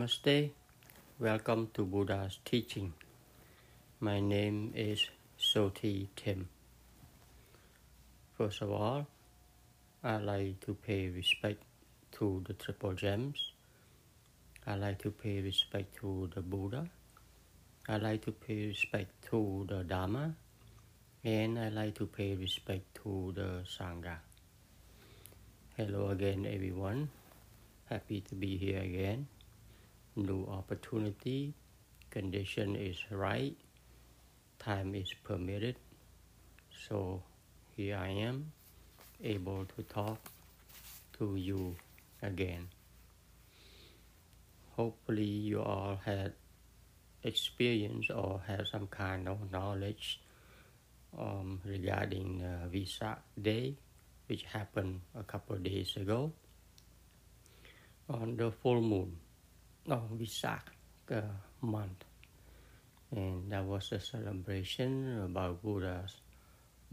Namaste. Welcome to Buddha's teaching. My name is Sothy Tim. First of all, I'd like to pay respect to the Triple Gems. I'd like to pay respect to the Buddha. I'd like to pay respect to the Dharma. And I'd like to pay respect to the Sangha. Hello again, everyone. Happy to be here again new opportunity, condition is right, time is permitted. So here I am, able to talk to you again. Hopefully, you all had experience or have some kind of knowledge um, regarding uh, Vesak Day, which happened a couple of days ago on the full moon of Vesak uh, month. And that was a celebration about Buddha's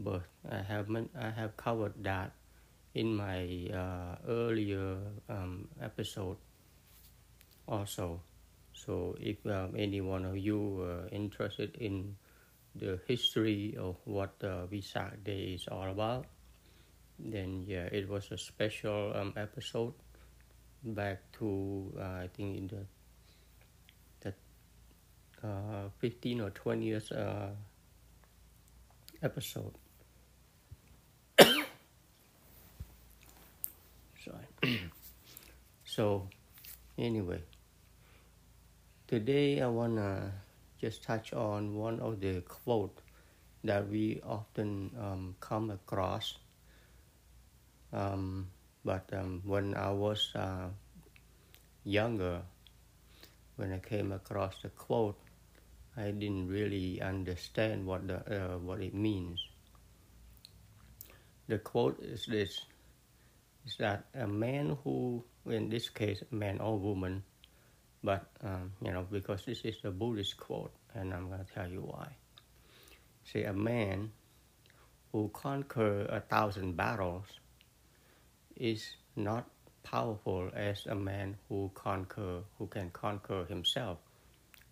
birth. I have I have covered that in my uh, earlier um, episode also. So if um, any one of you are interested in the history of what uh, Vesak Day is all about, then yeah, it was a special um, episode back to uh, I think in the that uh, 15 or 20 years uh, episode. Sorry. so anyway, today I wanna just touch on one of the quote that we often um, come across. Um, but um, when I was uh, younger, when I came across the quote, I didn't really understand what the uh, what it means. The quote is this: is that a man who, in this case, man or woman, but um, you know because this is a Buddhist quote, and I'm to tell you why. Say a man who conquer a thousand battles is not powerful as a man who conquer who can conquer himself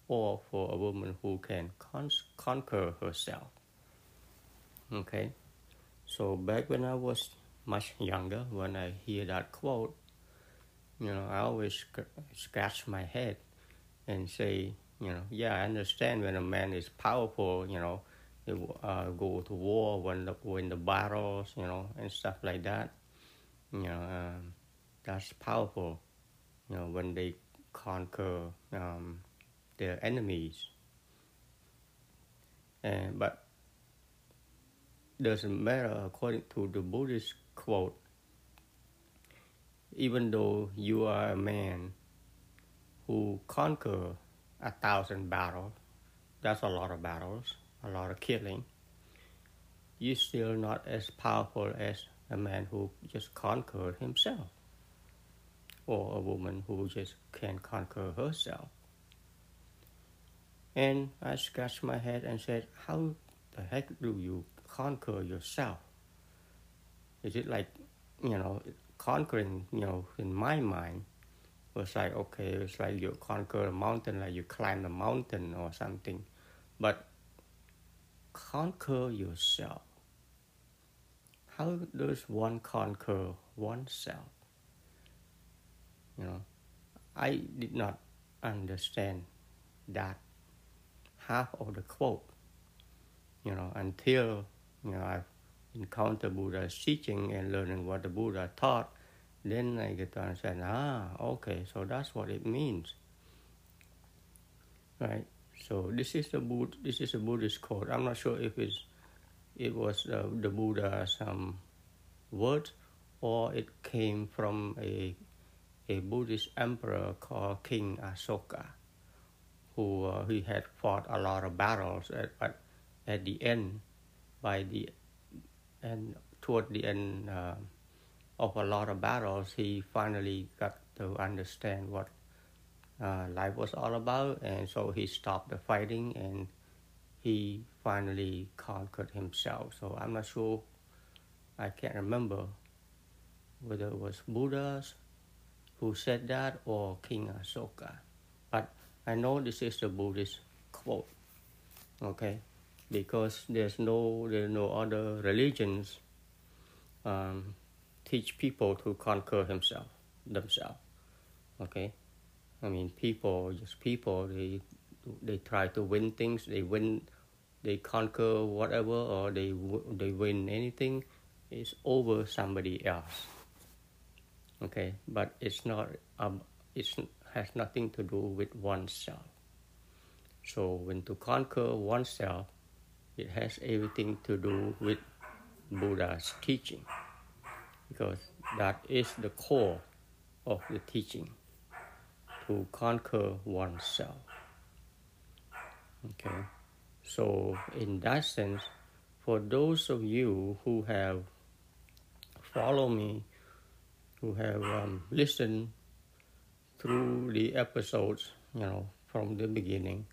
or for a woman who can con- conquer herself. Okay? So back when i was much younger when i hear that quote you know i always sc- scratch my head and say you know yeah i understand when a man is powerful you know uh, go to war when the, the battles you know and stuff like that you know, um, that's powerful. You know, when they conquer um, their enemies. And but doesn't matter according to the Buddhist quote. Even though you are a man who conquer a thousand battles, that's a lot of battles, a lot of killing. You're still not as powerful as a man who just conquered himself, or a woman who just can conquer herself. And I scratched my head and said, How the heck do you conquer yourself? Is it like, you know, conquering, you know, in my mind, was like, okay, it's like you conquer a mountain, like you climb a mountain or something. But conquer yourself how does one conquer oneself? You know, I did not understand that half of the quote, you know, until, you know, I encountered Buddha's teaching and learning what the Buddha taught, then I get to understand, ah, okay, so that's what it means. Right? So this is the Buddha, this is a Buddhist quote. I'm not sure if it's it was uh, the Buddha's some word, or it came from a a Buddhist emperor called King Asoka, who uh, he had fought a lot of battles, at, but at the end, by the and toward the end uh, of a lot of battles, he finally got to understand what uh, life was all about, and so he stopped the fighting and he finally conquered himself. So I'm not sure, I can't remember whether it was Buddha who said that or King Asoka. But I know this is the Buddhist quote, okay, because there's no there's no other religions um, teach people to conquer himself themselves, okay. I mean, people just people they they try to win things. They win, they conquer whatever, or they they win anything. It's over somebody else. Okay, but it's not. Um, it has nothing to do with oneself. So when to conquer oneself, it has everything to do with Buddha's teaching, because that is the core of the teaching to conquer oneself. Okay, so in that sense, for those of you who have followed me, who have um, listened through the episodes, you know, from the beginning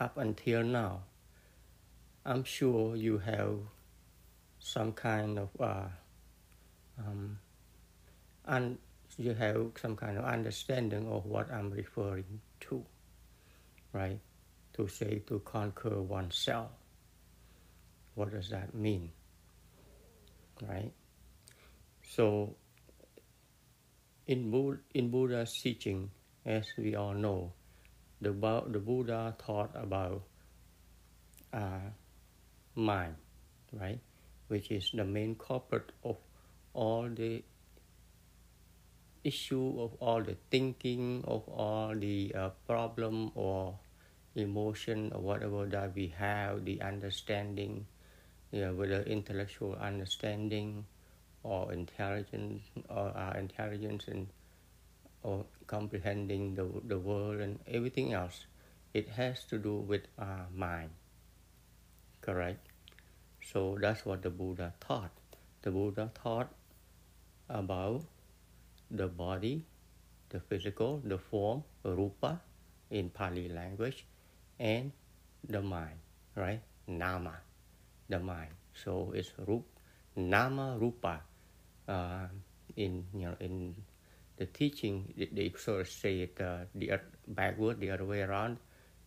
up until now, I'm sure you have some kind of uh, um, un- you have some kind of understanding of what I'm referring to, right? To say to conquer oneself. What does that mean? Right? So, in, Buddha, in Buddha's teaching, as we all know, the, the Buddha taught about uh, mind, right? Which is the main culprit of all the issue of all the thinking of all the uh, problem or emotion or whatever that we have the understanding you know, whether intellectual understanding or intelligence or our intelligence and or comprehending the, the world and everything else. It has to do with our mind. Correct? So that's what the buddha taught. The buddha taught about the body, the physical, the form, rupa in Pali language, and the mind, right? Nama, the mind. So it's rup, nama, rupa. Uh, in you know in the teaching, they, they sort of say it uh, the backward, the other way around.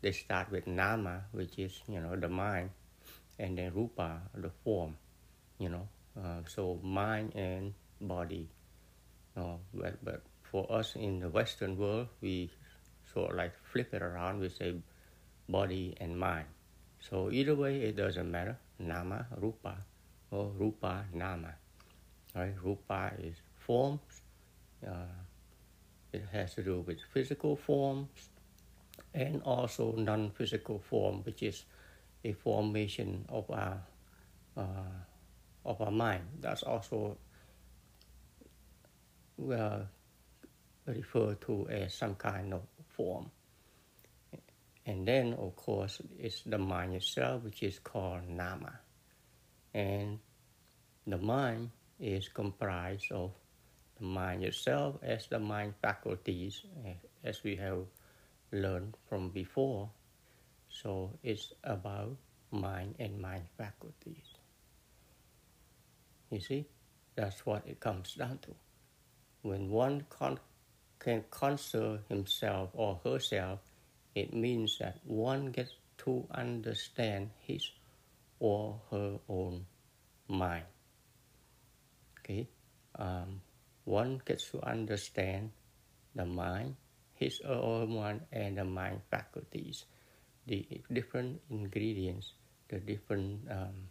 They start with nama, which is you know the mind, and then rupa, the form. You know, uh, so mind and body no, but, but for us in the Western world, we sort of like flip it around. We say body and mind. So either way, it doesn't matter. Nama, rupa, or rupa, nama. Right? Rupa is forms. Uh, it has to do with physical forms and also non-physical form, which is a formation of our uh, of our mind. That's also uh, refer to as some kind of form. And then, of course, it's the mind itself, which is called nama. And the mind is comprised of the mind itself as the mind faculties, eh, as we have learned from before. So it's about mind and mind faculties. You see, that's what it comes down to when one con- can consider himself or herself, it means that one gets to understand his or her own mind. Okay, um, one gets to understand the mind, his or her mind, and the mind faculties, the different ingredients, the different um,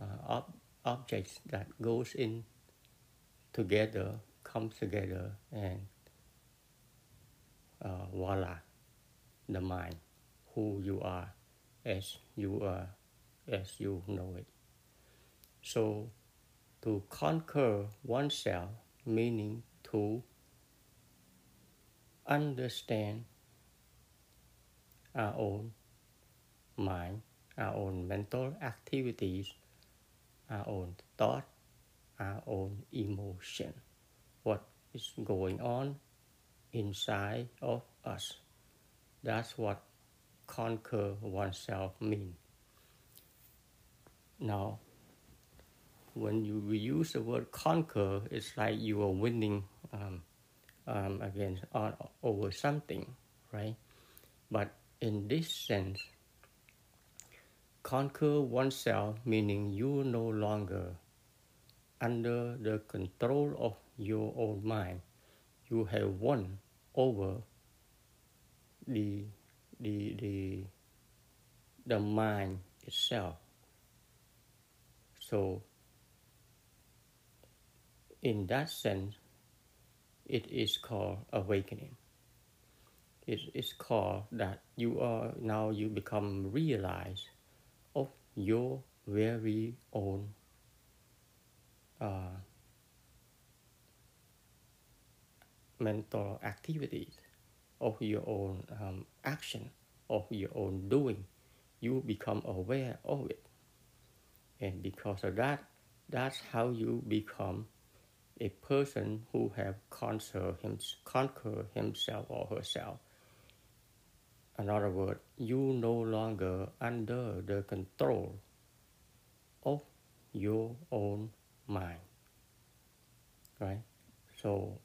uh, ob- objects that goes in together, come together, and uh, voila, the mind, who you are, as you are, as you know it. So, to conquer oneself, meaning to understand our own mind, our own mental activities, our own thought, our own emotion, what is going on inside of us. That's what conquer oneself means. Now, when you use the word conquer, it's like you are winning um, um, against uh, over something, right? But in this sense, conquer oneself meaning you are no longer under the control of your own mind. You have won over the the the the mind itself. So in that sense, it is called awakening. It is called that you are now you become realized of your very own uh, mental activities, of your own um, action, of your own doing. You become aware of it. And because of that, that's how you become a person who have conquered, him, himself or herself. In other words, you no longer under the control of your own mind. Right? So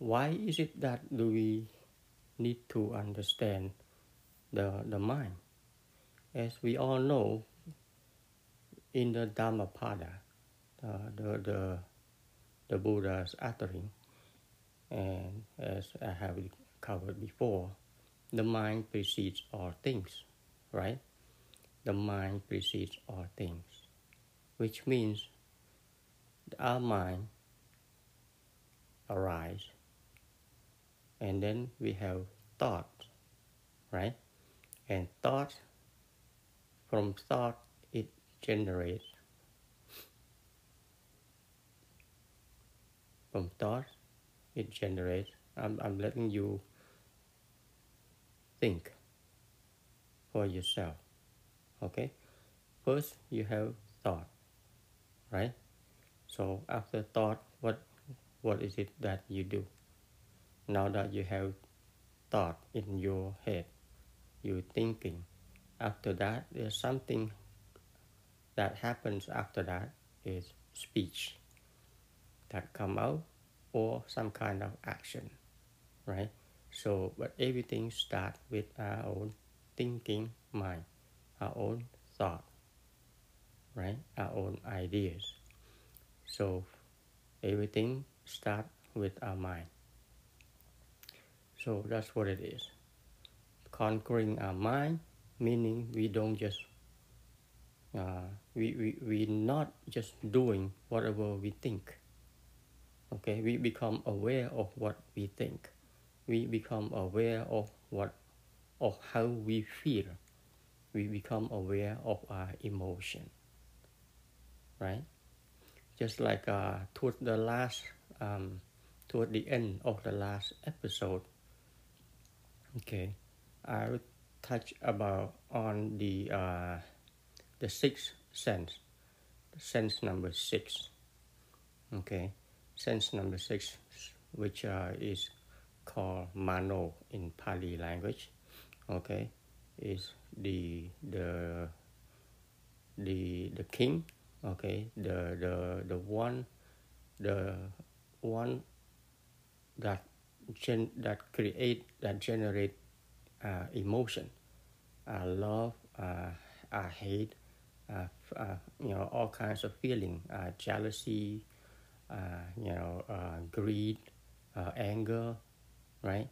why is it that do we need to understand the, the mind? As we all know, in the Dhammapada, uh, the, the, the Buddha's uttering, and as I have covered before, the mind precedes all things, right? The mind precedes all things, which means our mind arise, and then we have thought right? And thought, from thought, it generates from thought it generates. I'm, I'm letting you think for yourself. Okay? First, you have thought, right? So after thought, what what is it that you do? Now that you have thought in your head, you're thinking. After that, there's something that happens after that is speech that come out or some kind of action, right? So, but everything starts with our own thinking mind, our own thought, right? Our own ideas. So, everything starts with our mind. So that's what it is. Conquering our mind, meaning we don't just uh, we, we, we not just doing whatever we think. Okay? We become aware of what we think. We become aware of what of how we feel. We become aware of our emotion. Right? Just like uh, toward the last um, toward the end of the last episode okay. I will touch about on the uh, the sixth sense sense number six. Okay. Sense number six, which uh, is called mano in Pali language. Okay, is the the the the king. Okay, the the the one the one that gen that create that generate uh, emotion, uh, love, uh, uh, hate, uh, uh, you know all kinds of feeling, jealousy, you know, greed, anger, right?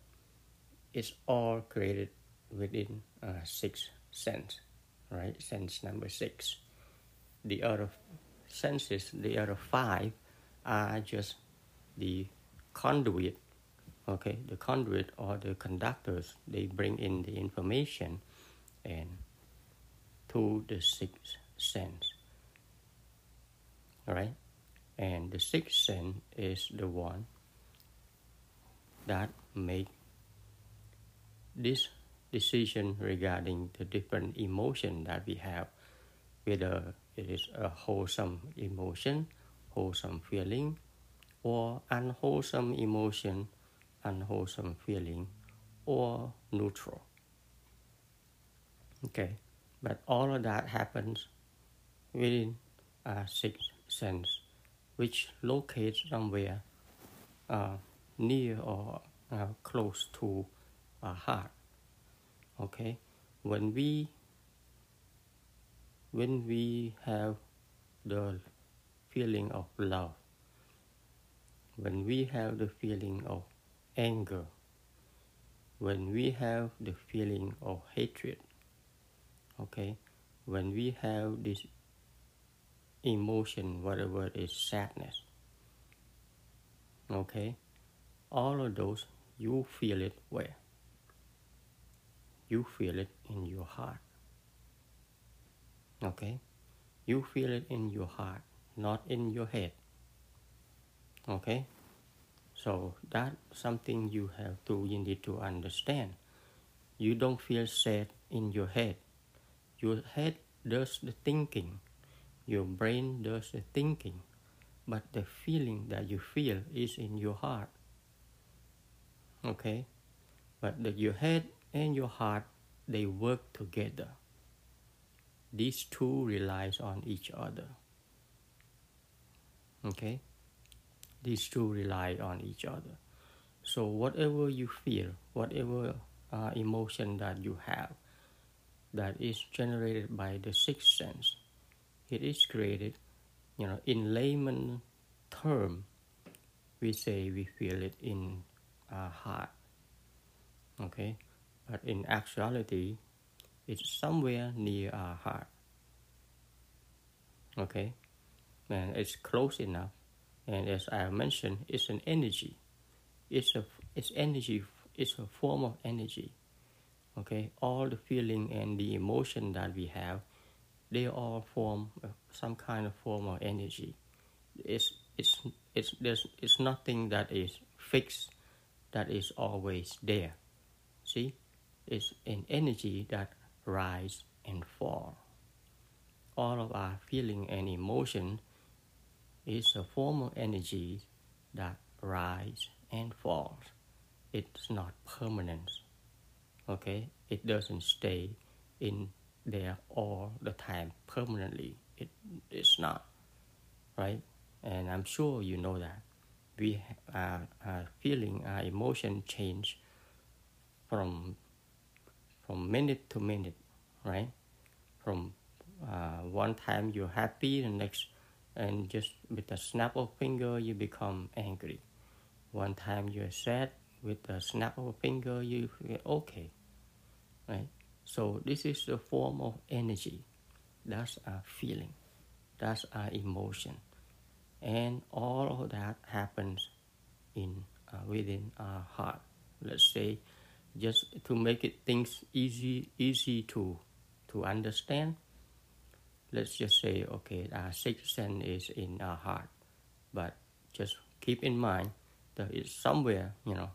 It's all created within six sense, right? Sense number six. The other senses, the other five, are just the conduit okay the conduit or the conductors they bring in the information and to the sixth sense. All right? And the sixth sense is the one that make this decision regarding the different emotion that we have whether it is a wholesome emotion wholesome feeling or unwholesome emotion unwholesome feeling or neutral okay but all of that happens within a sixth sense which locates somewhere uh, near or uh, close to our heart. Okay, when we when we have the feeling of love, when we have the feeling of anger, when we have the feeling of hatred, okay, when we have this emotion, whatever is sadness, okay, all of those you feel it where? You feel it in your heart. Okay? You feel it in your heart, not in your head. Okay? So that's something you have to you need to understand. You don't feel sad in your head. Your head does the thinking. Your brain does the thinking. But the feeling that you feel is in your heart. Okay? But the, your head and your heart they work together. These two relies on each other. Okay? These two rely on each other. So whatever you feel, whatever uh, emotion that you have, that is generated by the sixth sense, it is created, you know, in layman term, we say we feel it in our heart. Okay? But in actuality, it's somewhere near our heart. Okay? And it's close enough. And as I mentioned, it's an energy. It's a it's energy. It's a form of energy. Okay, all the feeling and the emotion that we have, they all form uh, some kind of form of energy. It's it's it's there's it's nothing that is fixed, that is always there. See, it's an energy that rise and fall. All of our feeling and emotion is a form of energy that rise and falls. It's not permanent. Okay, it doesn't stay in there all the time permanently. It's not, right? And I'm sure you know that we are, are feeling our emotion change from from minute to minute, right? From uh, one time you're happy, the next, and just with a snap of finger you become angry. One time you're sad, with a snap of a finger you feel okay, right? So this is the form of energy. That's our feeling. That's our emotion, and all of that happens in uh, within our heart. Let's say just to make it things easy easy to to understand let's just say okay our sixth sense is in our heart but just keep in mind that it's somewhere you know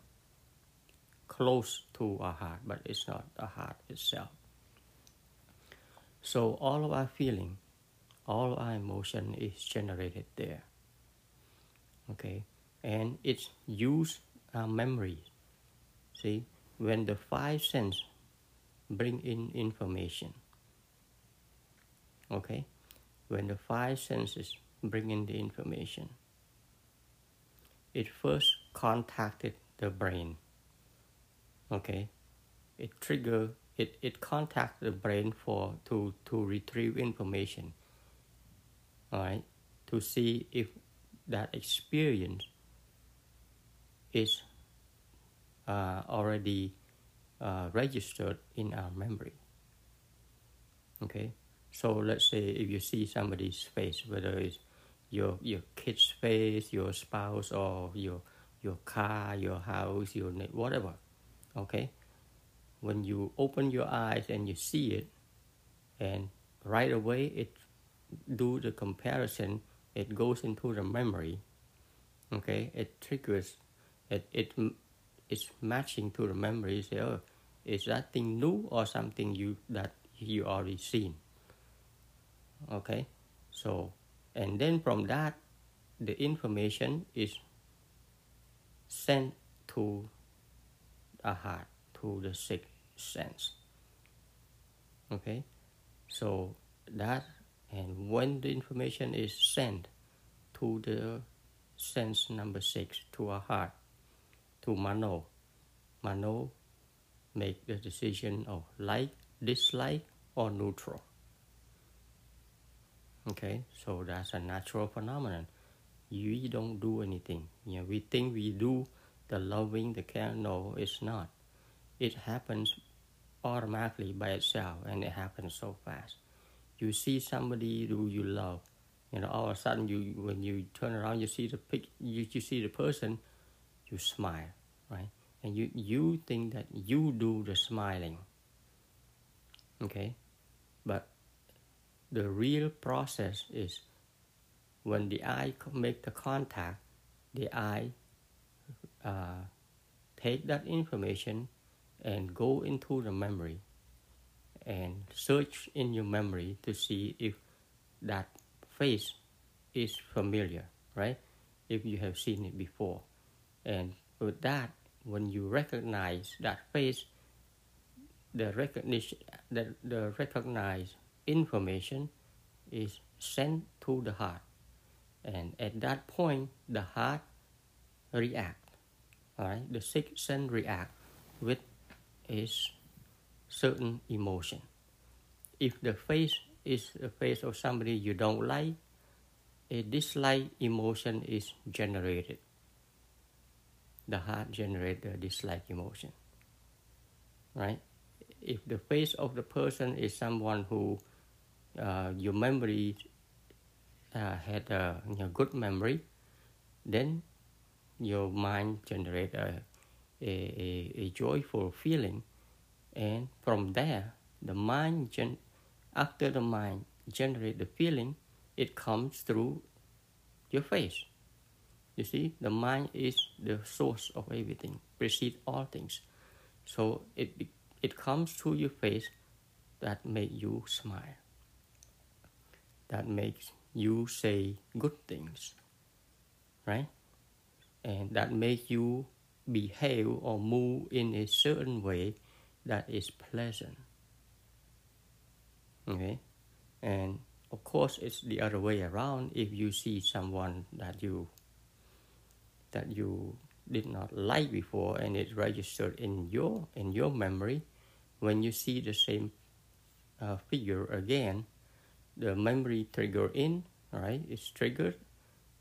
close to our heart but it's not the heart itself so all of our feeling all our emotion is generated there okay and it's used our memories see when the five senses bring in information. Okay? When the five senses bring in the information, it first contacted the brain. Okay? It trigger it, it contact the brain for to, to retrieve information. Alright? To see if that experience is uh, already uh, registered in our memory. Okay, so let's say if you see somebody's face, whether it's your your kid's face, your spouse, or your your car, your house, your whatever. Okay, when you open your eyes and you see it, and right away it do the comparison, it goes into the memory. Okay, it triggers, it it it's matching to the memory. You say, oh, is that thing new or something you that you already seen? Okay, so and then from that, the information is sent to a heart to the sixth sense. Okay, so that and when the information is sent to the sense number six to our heart to Mano. Mano make the decision of like, dislike, or neutral. Okay, so that's a natural phenomenon. We don't do anything. Know, we think we do the loving, the care. No, it's not. It happens automatically by itself, and it happens so fast. You see somebody who you love, you know, all of a sudden you when you turn around, you see the pic, you, you see the person, you smile, right? And you you think that you do the smiling. Okay, but the real process is when the eye make the contact, the eye uh, take that information and go into the memory and search in your memory to see if that face is familiar, right? If you have seen it before. And with that, when you recognize that face, the recognition that the recognized information is sent to the heart. And at that point, the heart react. All right, the sixth sense react with a certain emotion. If the face is the face of somebody you don't like, a dislike emotion is generated. The heart generates the dislike emotion. Right? If the face of the person is someone who uh, your memory uh, had a you know, good memory, then your mind generate a, a, a, a joyful feeling, and from there, the mind gen- after the mind generate the feeling, it comes through your face. You see, the mind is the source of everything, precedes all things. So it it comes through your face that make you smile that makes you say good things, right? And that makes you behave or move in a certain way that is pleasant. Okay? And of course it's the other way around if you see someone that you that you did not like before and it registered in your in your memory when you see the same uh, figure again the memory trigger in, right? It's triggered,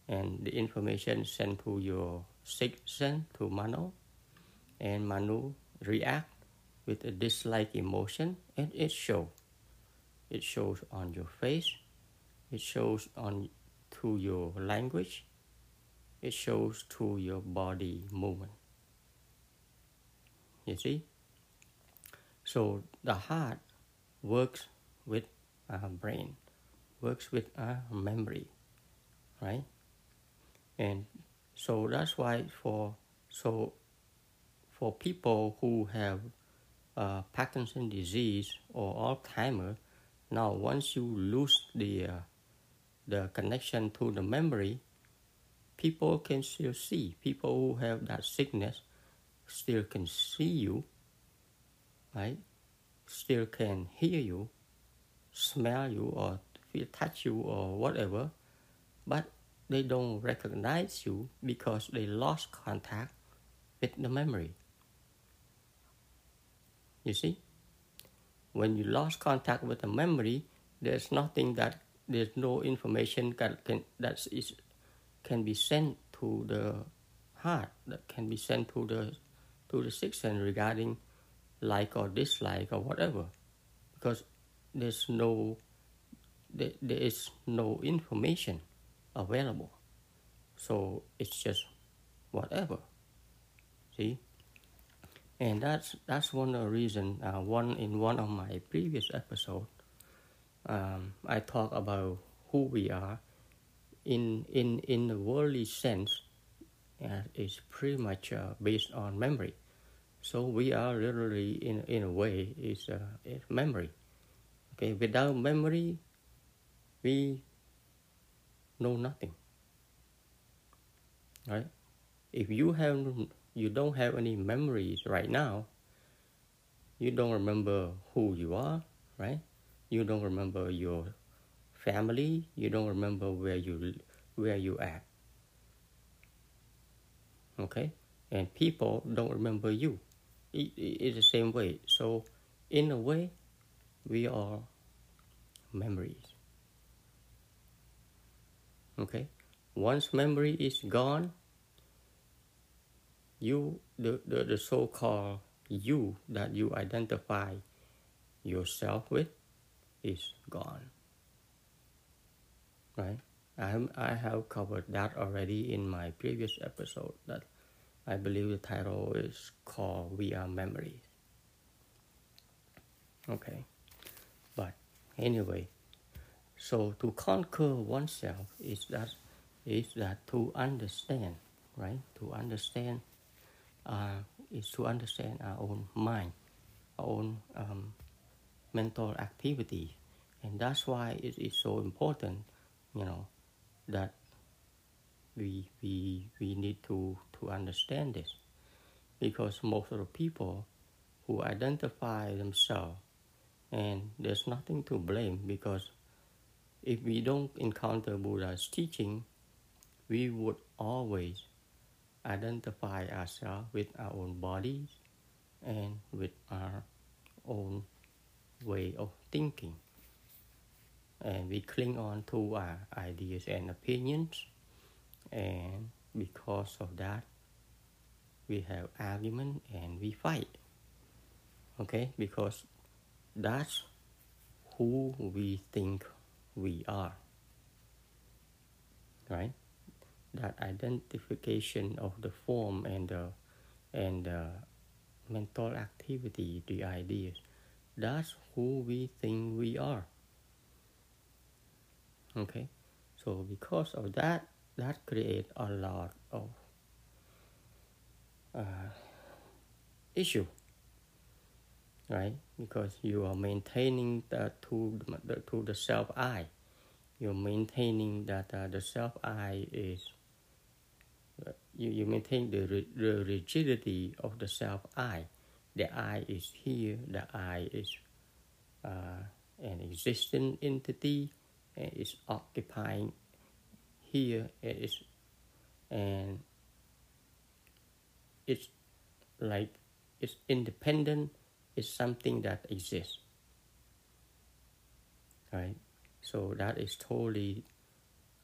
and the information sent to your sixth sense to Mano, and Mano react with a dislike emotion, and it shows. It shows on your face. It shows on through your language. It shows through your body movement. You see? So the heart works with our brain works with our memory, right? And so that's why for so for people who have uh, Parkinson disease or Alzheimer, now once you lose the uh, the connection to the memory, people can still see. People who have that sickness still can see you, right? Still can hear you, smell you, or feel touch you or whatever, but they don't recognize you because they lost contact with the memory. You see? When you lost contact with the memory, there's nothing that there's no information that can that is can be sent to the heart that can be sent to the to the sixth sense regarding like or dislike or whatever because there's no there, there is no information available. So it's just whatever. See? And that's that's one of the reason. Uh, one in one of my previous episodes, um, I talk about who we are. In in in the worldly sense, uh, it's pretty much uh, based on memory. So we are literally in in a way is uh, memory. Okay, without memory, we know nothing. Right? If you have you don't have any memories right now you don't remember who you are right? You don't remember your family you don't remember where you where you at. Okay? And people don't remember you. It, it's the same way. So, in a way, we are memories. Okay, once memory is gone, you the, the, the so-called you that you identify yourself with is gone. Right? I, I have covered that already in my previous episode that I believe the title is called We Are Memories. Okay. But anyway, so to conquer oneself is that is that to understand, right? To understand uh, is to understand our own mind, our own um, mental activity, and that's why it is so important, you know, that we we we need to to understand this, because most of the people who identify themselves, and there's nothing to blame because if we don't encounter Buddha's teaching, we would always identify ourselves with our own bodies and with our own way of thinking. And we cling on to our ideas and opinions, and because of that, we have argument and we fight. Okay, because that's who we think we are. Right? that identification of the form and the and the mental activity, the ideas, that's who we think we are. Okay, so because of that, that creates a lot of uh, issue, right? Because you are maintaining the to the to the self I, you're maintaining that uh, the self I is you, you maintain the, the rigidity of the self I. The I is here, the I is uh, an existing entity and is occupying here it's and it's like it's independent it's something that exists right so that is totally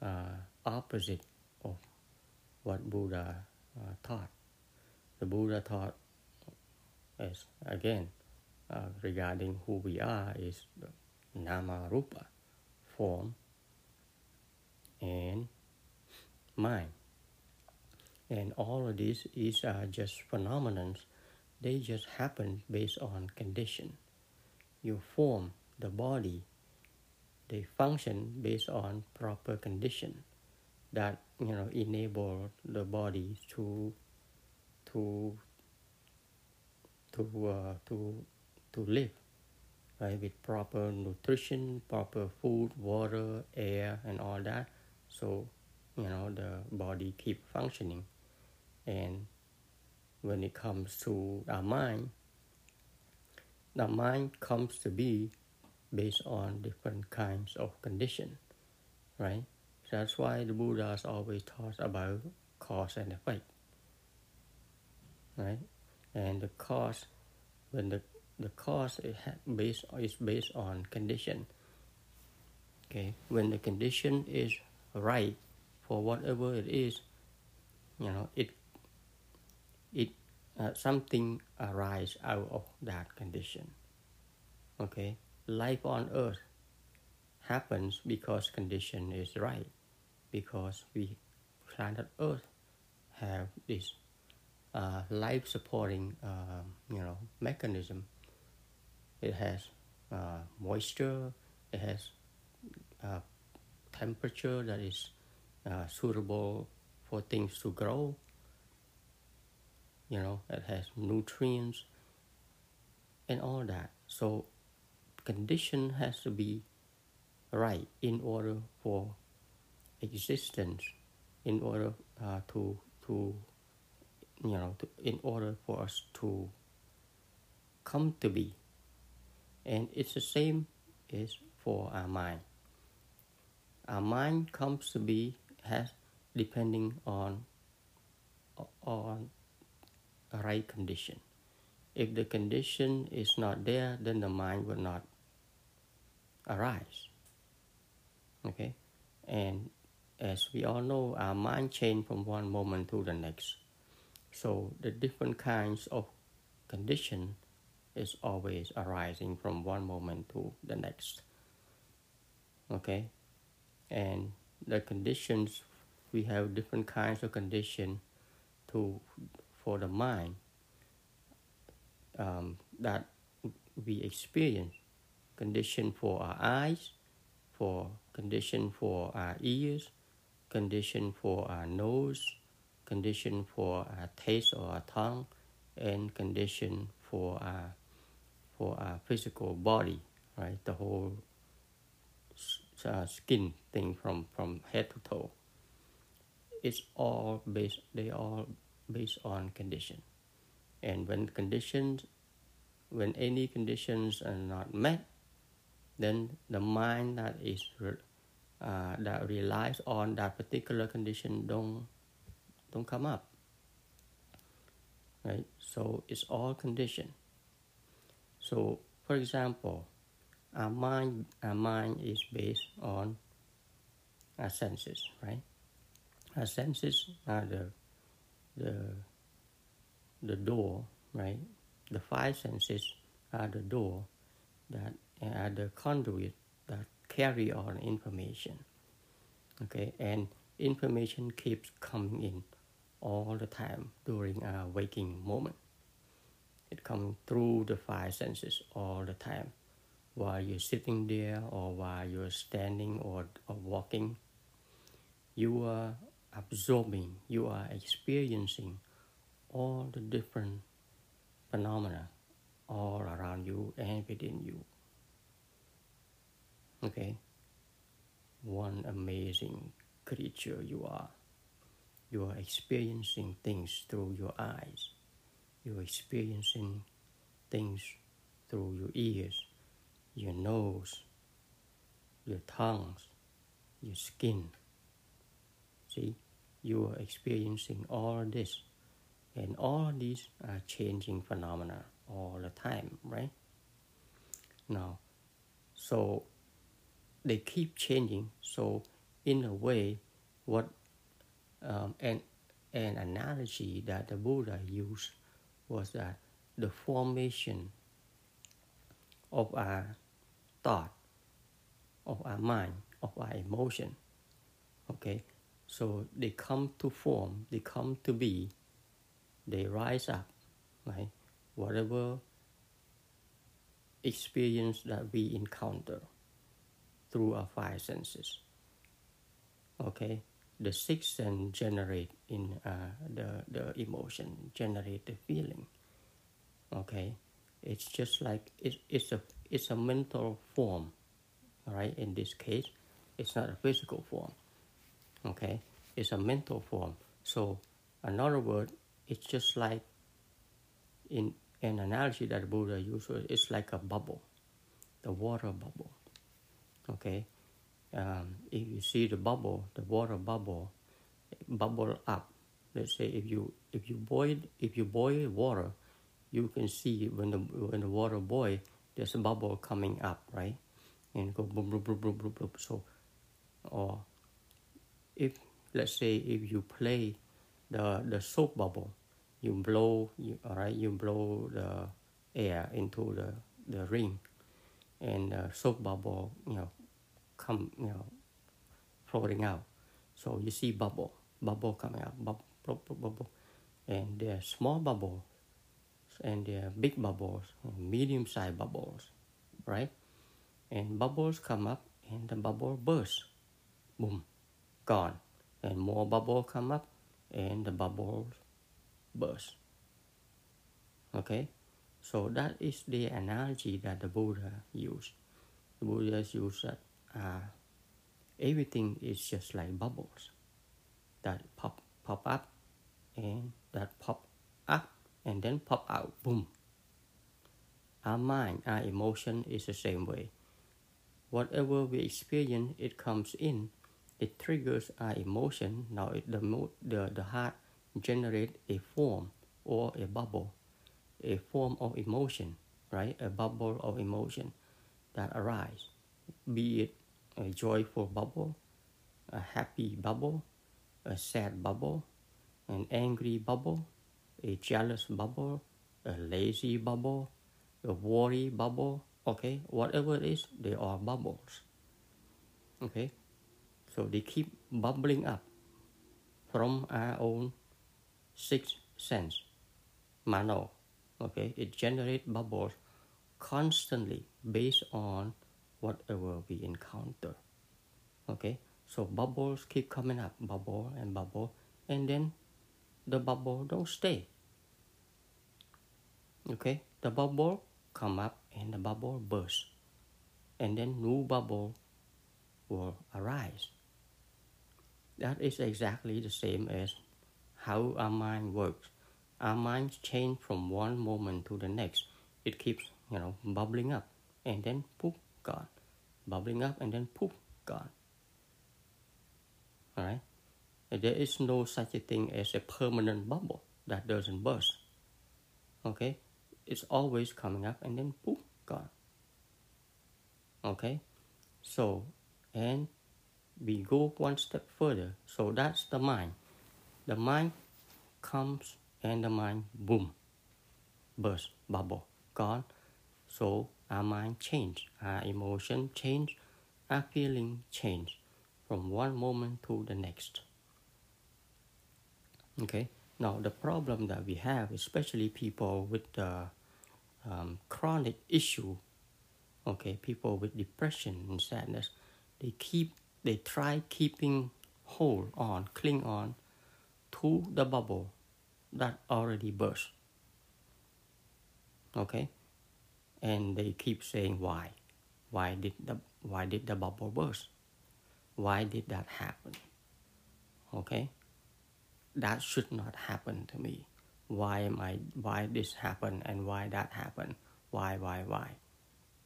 uh, opposite of what Buddha uh, taught. The Buddha taught as again uh, regarding who we are is nama rupa form and mind. And all of this is just phenomenons. They just happen based on condition. You form the body. They function based on proper condition that you know enable the body to to to uh, to to live right with proper nutrition proper food water air and all that so you know the body keep functioning and when it comes to our mind the mind comes to be based on different kinds of condition right that's why the Buddhas always taught about cause and effect. Right? And the cause, when the, the cause is based, is based on condition. Okay? When the condition is right for whatever it is, you know, it, it, uh, something arises out of that condition. Okay? Life on earth happens because condition is right because we planet Earth have this uh, life supporting uh, you know mechanism. It has uh, moisture. It has uh, temperature that is uh, suitable for things to grow. You know, it has nutrients and all that. So, condition has to be right in order for existence in order uh, to to you know to, in order for us to come to be and it's the same is for our mind our mind comes to be has depending on on a right condition if the condition is not there, then the mind will not arise. Okay? And as we all know, our mind change from one moment to the next. So the different kinds of condition is always arising from one moment to the next. Okay? And the conditions, we have different kinds of condition to for the mind um, that we experience. Condition for our eyes, for condition for our ears, condition for our nose, condition for our taste or our tongue, and condition for our for our physical body, right? The whole uh, skin thing from from head to toe. It's all based. They all based on condition, and when conditions, when any conditions are not met, then the mind that is uh, that relies on that particular condition don't don't come up. Right? So it's all condition. So for example our mind our mind is based on our senses right? Our senses are the the the door right the five senses are the door that are the conduit that carry on information. Okay, and information keeps coming in all the time during our waking moment. It comes through the five senses all the time while you're sitting there or while you're standing or, or walking. You are absorbing, you are experiencing all the different phenomena all around you and within you. Okay? One amazing creature you are. You are experiencing things through your eyes. You're experiencing things through your ears, your nose, your tongues, your skin. See, you are experiencing all this, and all these are changing phenomena all the time, right? Now, so they keep changing. So in a way, what um, an an analogy that the Buddha used was that the formation of our thought, of our mind, of our emotion. Okay, so they come to form, they come to be, they rise up, right? Whatever experience that we encounter through our five senses. Okay, the sixth sense generate in uh, the the emotion, generate the feeling. Okay, it's just like it, it's a it's a mental form, right? In this case, it's not a physical form. Okay, it's a mental form. So, another word, it's just like in an analogy that Buddha uses, it's like a bubble, the water bubble. Okay, um, if you see the bubble, the water bubble, bubble up. Let's say if you if you boil if you boil water, you can see when the when the water boil, there's a bubble coming up, right? And go boom boom boom boom boom boom. So, or if let's say if you play the the soap bubble, you blow you all right you blow the air into the the ring, and the soap bubble you know come, you know, floating out. So you see bubble, bubble coming out, bubble, bubble, bubble. And there are small bubbles, and there are big bubbles, medium-sized bubbles, right? And bubbles come up, and the bubble bursts, boom, gone. And more bubble come up, and the bubbles burst. Okay, so that is the analogy that the Buddha used. The Buddha used that uh, everything is just like bubbles that pop pop up and that pop up and then pop out boom our mind our emotion is the same way whatever we experience it comes in it triggers our emotion now it, the, the, the heart generate a form or a bubble a form of emotion, right? A bubble of emotion that arise, be it a joyful bubble, a happy bubble, a sad bubble, an angry bubble, a jealous bubble, a lazy bubble, a worry bubble, okay? Whatever it is, they are bubbles. Okay? So they keep bubbling up from our own sixth sense, mano. Okay, it generates bubbles constantly based on whatever we encounter. Okay, so bubbles keep coming up, bubble and bubble, and then the bubble don't stay. Okay, the bubble come up and the bubble burst, and then new bubble will arise. That is exactly the same as how our mind works. Our minds change from one moment to the next. It keeps, you know, bubbling up and then poof, gone. Bubbling up and then poof, gone. Alright? There is no such a thing as a permanent bubble that doesn't burst. Okay? It's always coming up and then poof, gone. Okay? So, and we go one step further. So that's the mind. The mind comes and the mind boom, burst, bubble, gone. So our mind change, our emotion change, our feeling change from one moment to the next. Okay. Now the problem that we have, especially people with the um, chronic issue, okay, people with depression and sadness, they keep they try keeping hold on, cling on to the bubble that already burst. Okay? And they keep saying why. Why did the why did the bubble burst? Why did that happen? Okay? That should not happen to me. Why am I why this happened and why that happened? Why, why, why?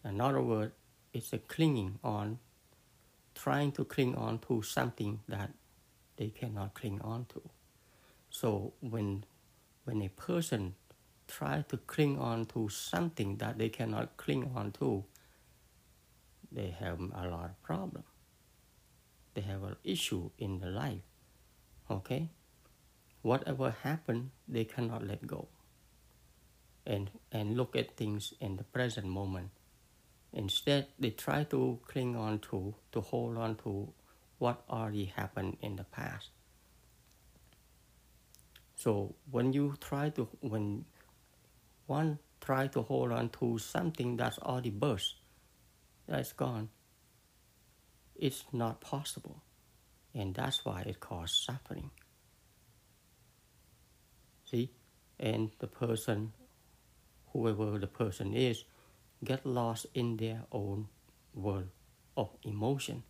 In other words, it's a clinging on trying to cling on to something that they cannot cling on to. So when when a person tries to cling on to something that they cannot cling on to, they have a lot of problem. They have an issue in their life. Okay? Whatever happened, they cannot let go. And and look at things in the present moment Instead, they try to cling on to, to hold on to what already happened in the past. So when you try to, when one try to hold on to something that's already burst, that's gone, it's not possible. And that's why it causes suffering. See? And the person, whoever the person is, get lost in their own world of emotion,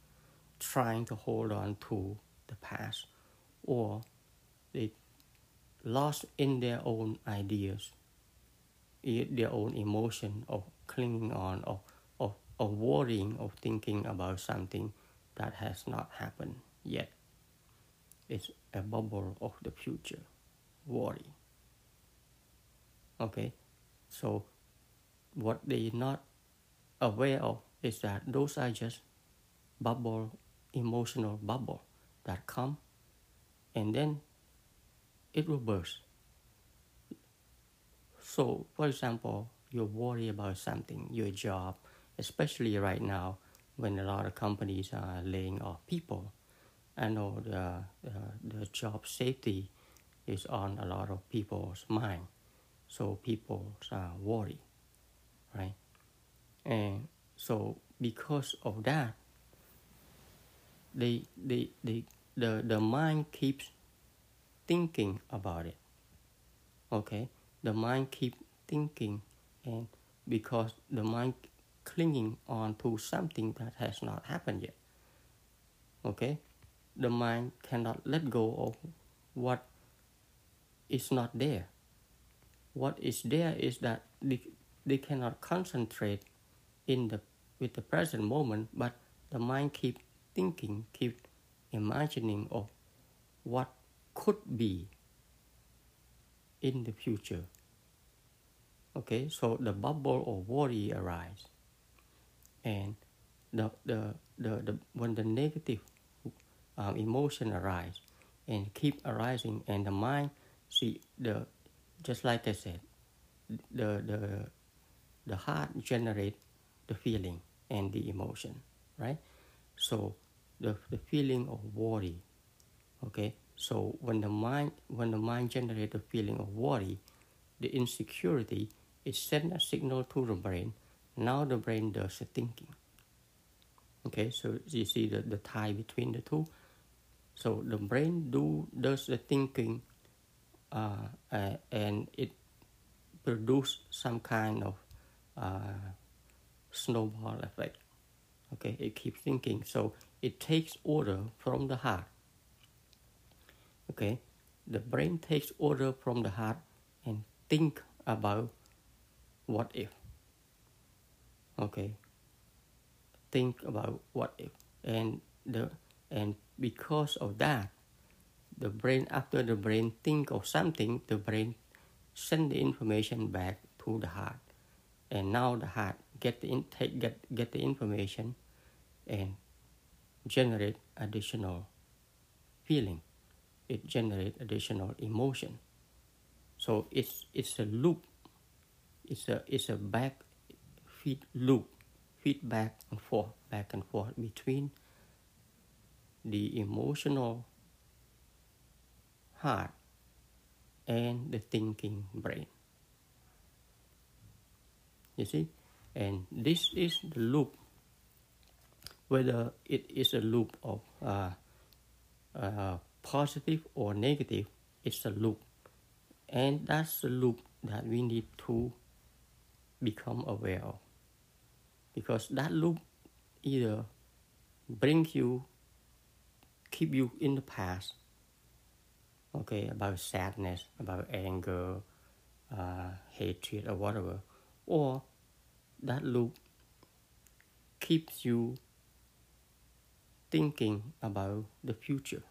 trying to hold on to the past, or they lost in their own ideas, their own emotion of clinging on, of, of, of worrying, of thinking about something that has not happened yet. It's a bubble of the future, worry. Okay, so what they're not aware of is that those are just bubble, emotional bubble that come and then it will burst. So, for example, you worry about something, your job, especially right now when a lot of companies are laying off people. I know the, uh, the job safety is on a lot of people's mind, so people are worried right? And so because of that, they, they, they, the, the mind keeps thinking about it. Okay? The mind keep thinking and because the mind clinging on to something that has not happened yet. Okay? The mind cannot let go of what is not there. What is there is that they cannot concentrate in the with the present moment, but the mind keep thinking, keep imagining of what could be in the future. Okay, so the bubble of worry arise, and the the the, the when the negative um, emotion arise and keep arising, and the mind see the just like I said, the the the heart generate the feeling and the emotion, right? So the, the feeling of worry, okay? So when the mind when the mind generate the feeling of worry, the insecurity, it send a signal to the brain. Now the brain does the thinking. Okay, so you see the, the tie between the two. So the brain do does the thinking, uh, uh, and it produce some kind of uh, snowball effect. Okay, it keeps thinking. So it takes order from the heart. Okay, the brain takes order from the heart and think about what if. Okay, think about what if, and the and because of that, the brain after the brain think of something, the brain send the information back to the heart and now the heart get the intake get get the information and generate additional feeling. It generate additional emotion. So it's it's a loop. It's a it's a back feed loop. Feedback and forth back and forth between the emotional heart and the thinking brain you see? And this is the loop whether it is a loop of uh, uh, positive or negative it's a loop. And that's the loop that we need to become aware of. Because that loop either brings you keep you in the past okay about sadness about anger uh, hatred or whatever or that loop keeps you thinking about the future.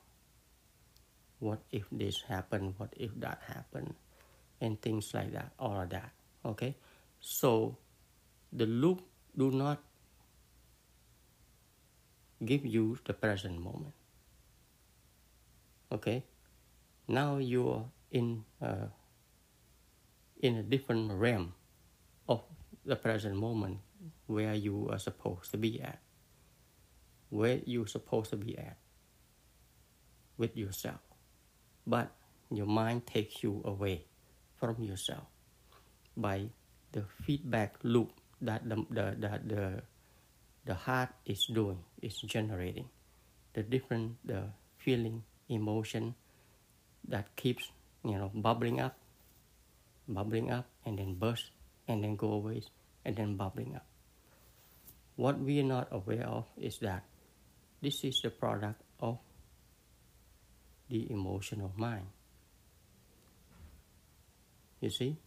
What if this happened? What if that happened? And things like that, all of that. Okay? So the loop do not give you the present moment. Okay? Now you're in a, in a different realm of the present moment where you are supposed to be at, where you're supposed to be at with yourself. But your mind takes you away from yourself by the feedback loop that the, the, the, the, the heart is doing, is generating. The different the feeling, emotion that keeps you know bubbling up, bubbling up and then burst and then go away and then bubbling up. What we are not aware of is that this is the product of the emotional mind. You see,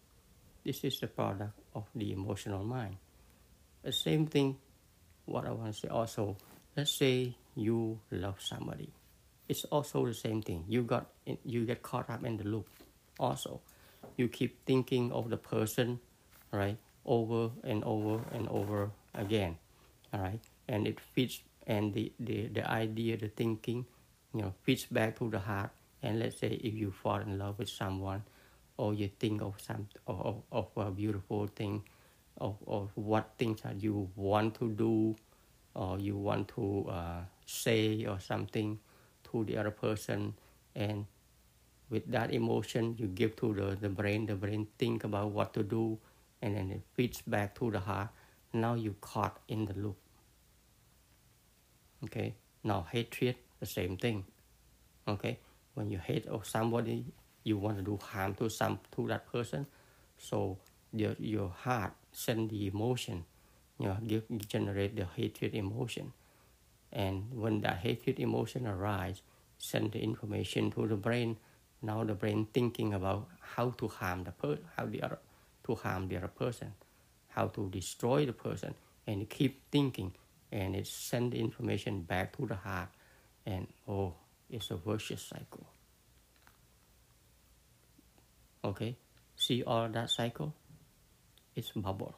this is the product of the emotional mind. The same thing, what I want to say also, let's say you love somebody. It's also the same thing. You got you get caught up in the loop. Also, you keep thinking of the person right over and over and over again all right? And it fits and the, the the idea the thinking you know fits back to the heart. And let's say if you fall in love with someone or you think of some of, of, of a beautiful thing of, of what things that you want to do or you want to uh, say or something to the other person and with that emotion you give to the, the brain the brain think about what to do and then it feeds back to the heart. Now you caught in the loop. Okay. Now hatred, the same thing. Okay. When you hate of somebody, you want to do harm to some to that person. So your your heart send the emotion, you know, give, generate the hatred emotion. And when that hatred emotion arise, send the information to the brain. Now the brain thinking about how to harm the person, how the other to harm the other person, how to destroy the person, and keep thinking, and it send the information back to the heart, and oh, it's a vicious cycle. Okay, see all that cycle. it's bubble.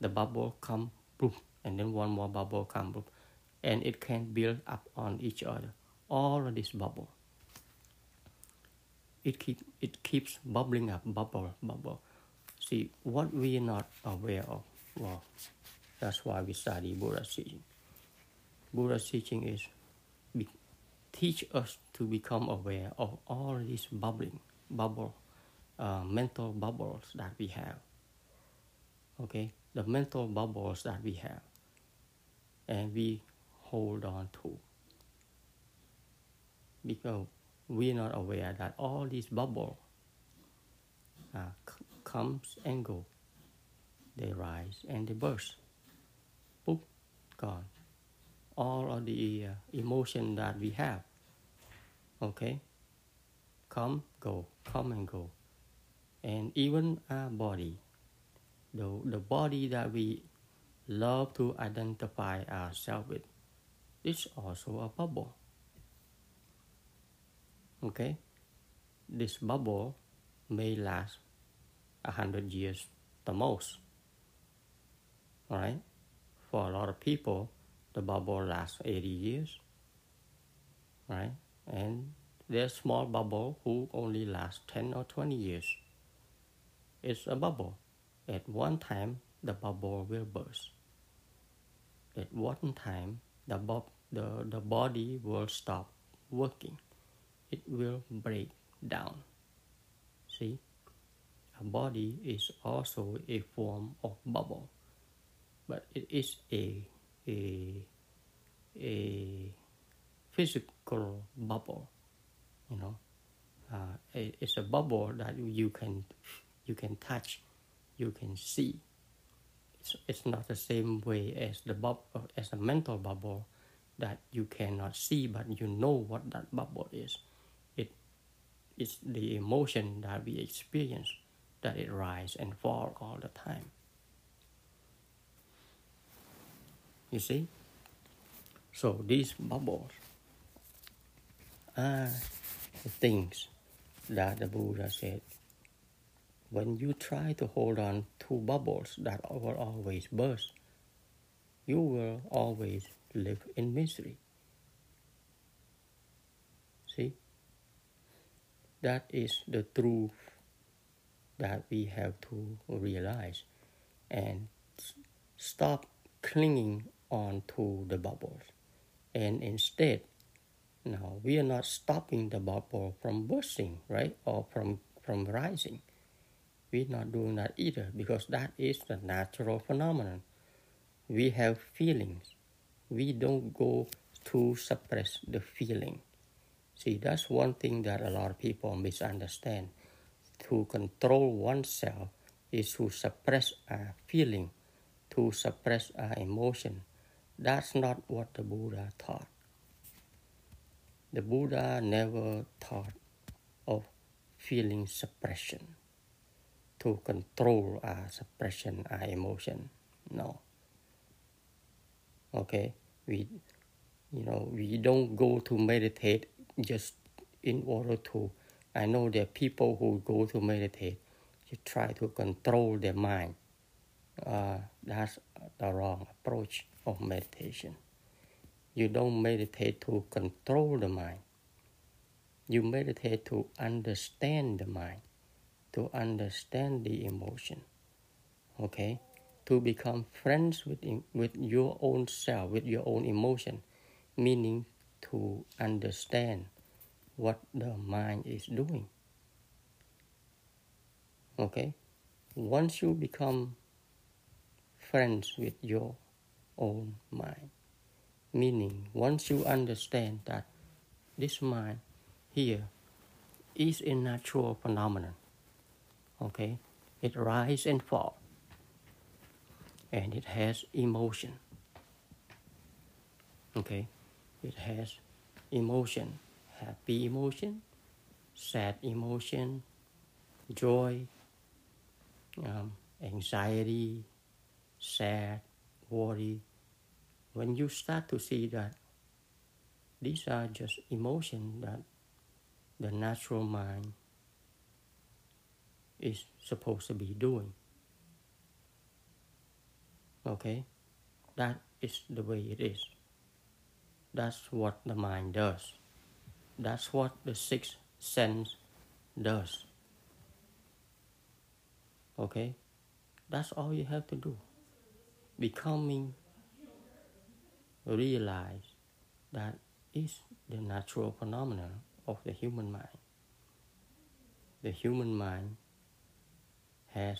The bubble come boom, and then one more bubble come boom, and it can build up on each other. All of this bubble. It keep it keeps bubbling up, bubble, bubble. See what we are not aware of. Well, that's why we study Buddha's teaching. Buddha's teaching is be, teach us to become aware of all these bubbling, bubble, uh, mental bubbles that we have. Okay, the mental bubbles that we have, and we hold on to because we're not aware that all these bubbles uh, c- comes and go. They rise and they burst. Boop, gone all of the uh, emotion that we have. Okay? Come, go, come and go. And even our body, the, the body that we love to identify ourselves with, is also a bubble. Okay? This bubble may last a hundred years the most. Alright? For a lot of people, the bubble lasts 80 years, right? And there's small bubble who only last 10 or 20 years. It's a bubble. At one time, the bubble will burst. At one time, the, the, the body will stop working. It will break down. See? A body is also a form of bubble, but it is a a, a physical bubble, you know. Uh, it's a bubble that you can you can touch, you can see. It's, it's not the same way as the bubble as a mental bubble that you cannot see, but you know what that bubble is. It is the emotion that we experience that it rise and fall all the time. You see? So these bubbles are the things that the Buddha said. When you try to hold on to bubbles that will always burst, you will always live in misery. See? That is the truth that we have to realize and stop clinging onto the bubbles. And instead, now we are not stopping the bubble from bursting, right? Or from, from rising. We're not doing that either because that is the natural phenomenon. We have feelings. We don't go to suppress the feeling. See, that's one thing that a lot of people misunderstand. To control oneself is to suppress a feeling, to suppress our emotion, that's not what the Buddha taught. The Buddha never taught of feeling suppression to control our suppression, our emotion. No. Okay, we, you know, we don't go to meditate just in order to. I know there are people who go to meditate to try to control their mind. Uh, that's the wrong approach of meditation. You don't meditate to control the mind. You meditate to understand the mind, to understand the emotion. Okay? To become friends with, with your own self, with your own emotion, meaning to understand what the mind is doing. Okay? Once you become friends with your own mind. Meaning, once you understand that this mind here is a natural phenomenon, okay, it rises and falls, and it has emotion. Okay, it has emotion, happy emotion, sad emotion, joy, um, anxiety, sad, worry, when you start to see that these are just emotions that the natural mind is supposed to be doing, Okay? That is the way it is. That's what the mind does. That's what the sixth sense does. Okay? That's all you have to do. Becoming realize that is the natural phenomenon of the human mind. The human mind has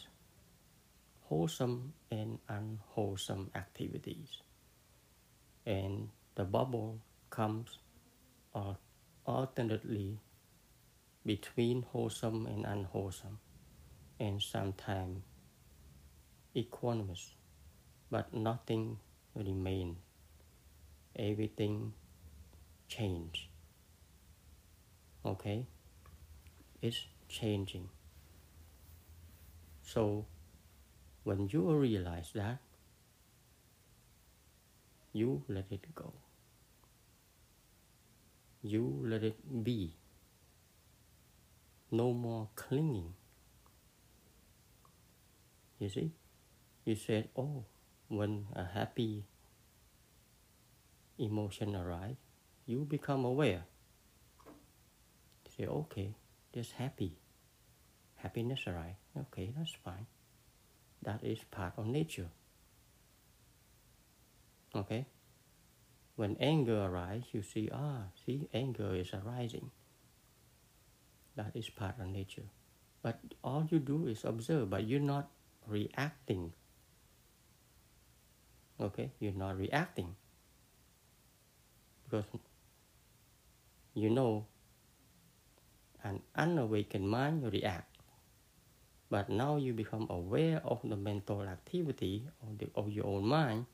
wholesome and unwholesome activities. And the bubble comes alternately between wholesome and unwholesome, and sometimes equanimous, but nothing remains. Everything change. Okay? It's changing. So when you realize that, you let it go. You let it be. No more clinging. You see? You said, oh, when a happy emotion arises, you become aware. You say, okay, just happy. Happiness arises. Okay, that's fine. That is part of nature. Okay? When anger arises, you see, ah, see, anger is arising. That is part of nature. But all you do is observe, but you're not reacting. Okay? You're not reacting. Because you know an unawakened mind react. But now you become aware of the mental activity of, the, of your own mind.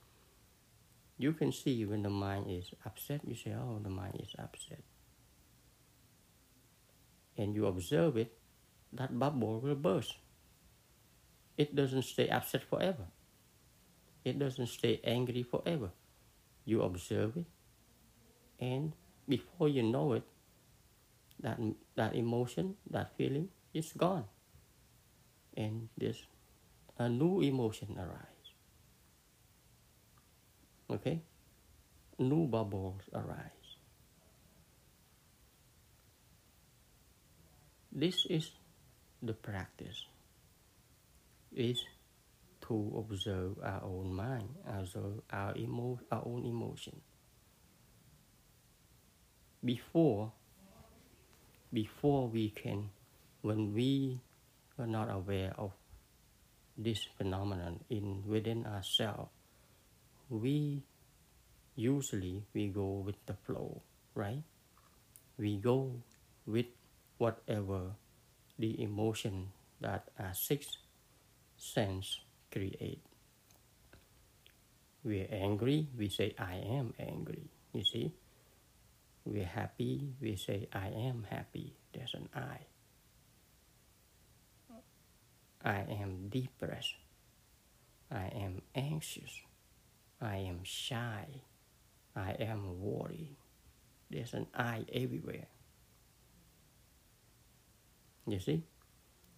You can see when the mind is upset, you say, oh, the mind is upset. And you observe it, that bubble will burst. It doesn't stay upset forever. It doesn't stay angry forever. You observe it, and before you know it, that, that emotion, that feeling is gone and there's a new emotion arise. Okay? New bubbles arise. This is the practice. Is to observe our own mind, observe our emo- our own emotion. Before before we can when we are not aware of this phenomenon in within ourselves, we usually we go with the flow, right? We go with whatever the emotion that our sixth sense create. We're angry, we say I am angry. You see? We're happy, we say I am happy. There's an I. I am depressed. I am anxious. I am shy. I am worried. There's an I everywhere. You see?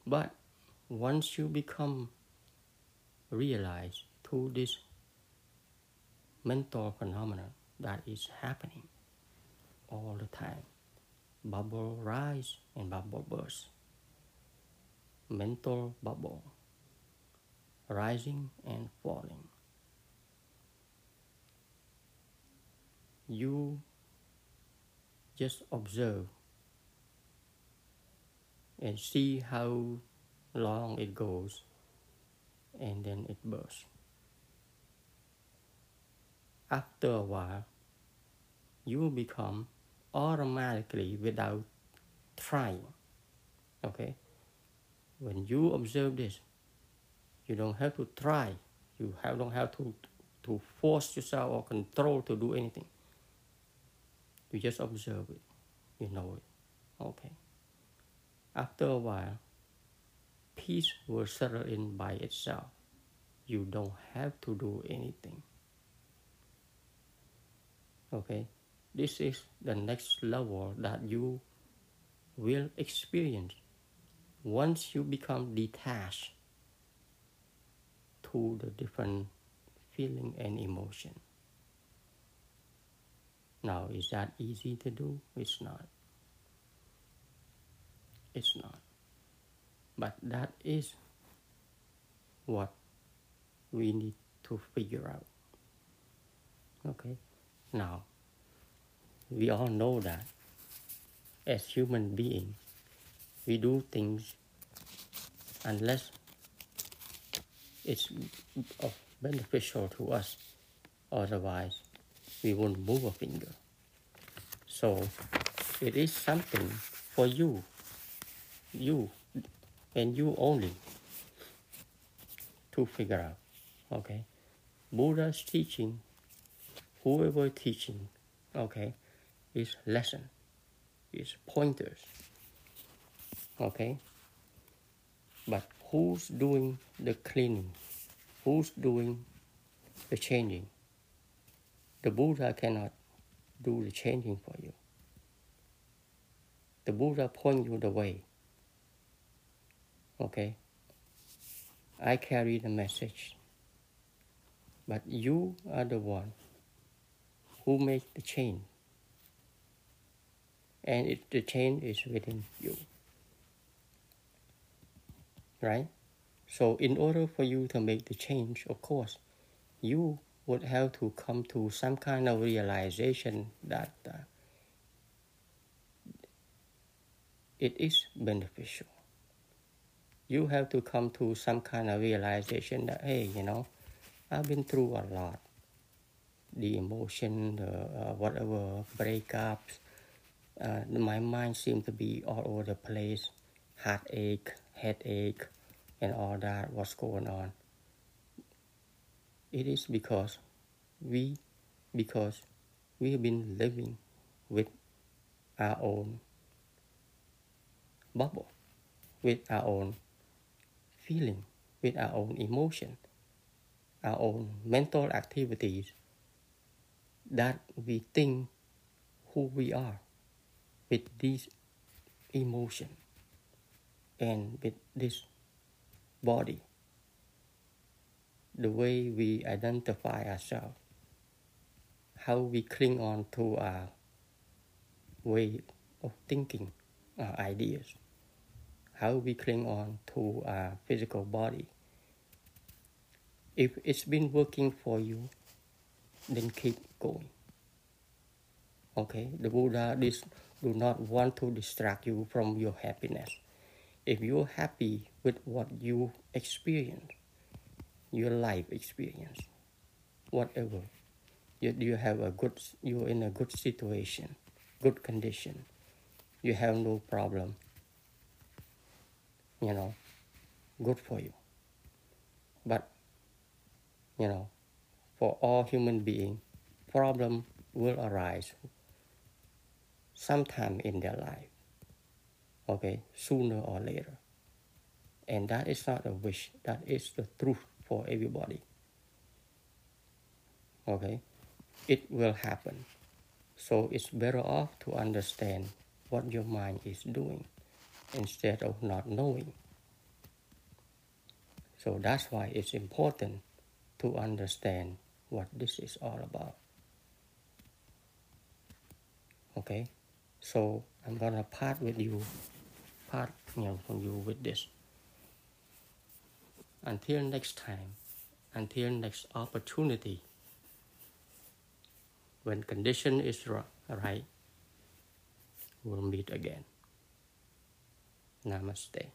But once you become realized to this mental phenomenon that is happening all the time, bubble rise and bubble burst mental bubble, rising and falling. You just observe and see how long it goes and then it bursts. After a while, you will become automatically without trying. Okay? when you observe this, you don't have to try. You have, don't have to, to force yourself or control to do anything. You just observe it. You know it. Okay. After a while, peace will settle in by itself. You don't have to do anything. Okay? This is the next level that you will experience once you become detached to the different feeling, and emotion. Now, is that easy to do? It's not. It's not. But that is what we need to figure out. Okay? Now, we all know that as human beings, we do things unless it's beneficial to us. Otherwise, we won't move a finger. So, it is something for you, you, and you only to figure out. Okay? Buddha's teaching, whoever teaching, okay, is lesson, is pointers. Okay? But who's doing the cleaning? Who's doing the changing? The Buddha cannot do the changing for you. The Buddha point you the way. Okay? I carry the message. But you are the one who makes the change. And it, the change is within you right? So, in order for you to make the change, of course, you would have to come to some kind of realization that uh, it is beneficial. You have to come to some kind of realization that, hey, you know, I've been through a lot. The emotion, the uh, whatever breakups, uh, my mind seemed to be all over the place, heartache, headache, and all that, what's going on. It is because we, because we have been living with our own bubble, with our own feeling, with our own emotion, our own mental activities that we think who we are with these emotion and with this body, the way we identify ourselves, how we cling on to our way of thinking, our ideas, how we cling on to our physical body. If it's been working for you, then keep going. Okay, the Buddha this do not want to distract you from your happiness if you're happy with what you experience, your life experience, whatever, you, you have a good, you're in a good situation, good condition, you have no problem, you know, good for you. But, you know, for all human beings, problem will arise sometime in their life okay, sooner or later. And that is not a wish, that is the truth for everybody. Okay, it will happen. So it's better off to understand what your mind is doing instead of not knowing. So that's why it's important to understand what this is all about. Okay, so I'm gonna part with you part you know, from you with this. Until next time, until next opportunity, when condition is right, we'll meet again. Namaste.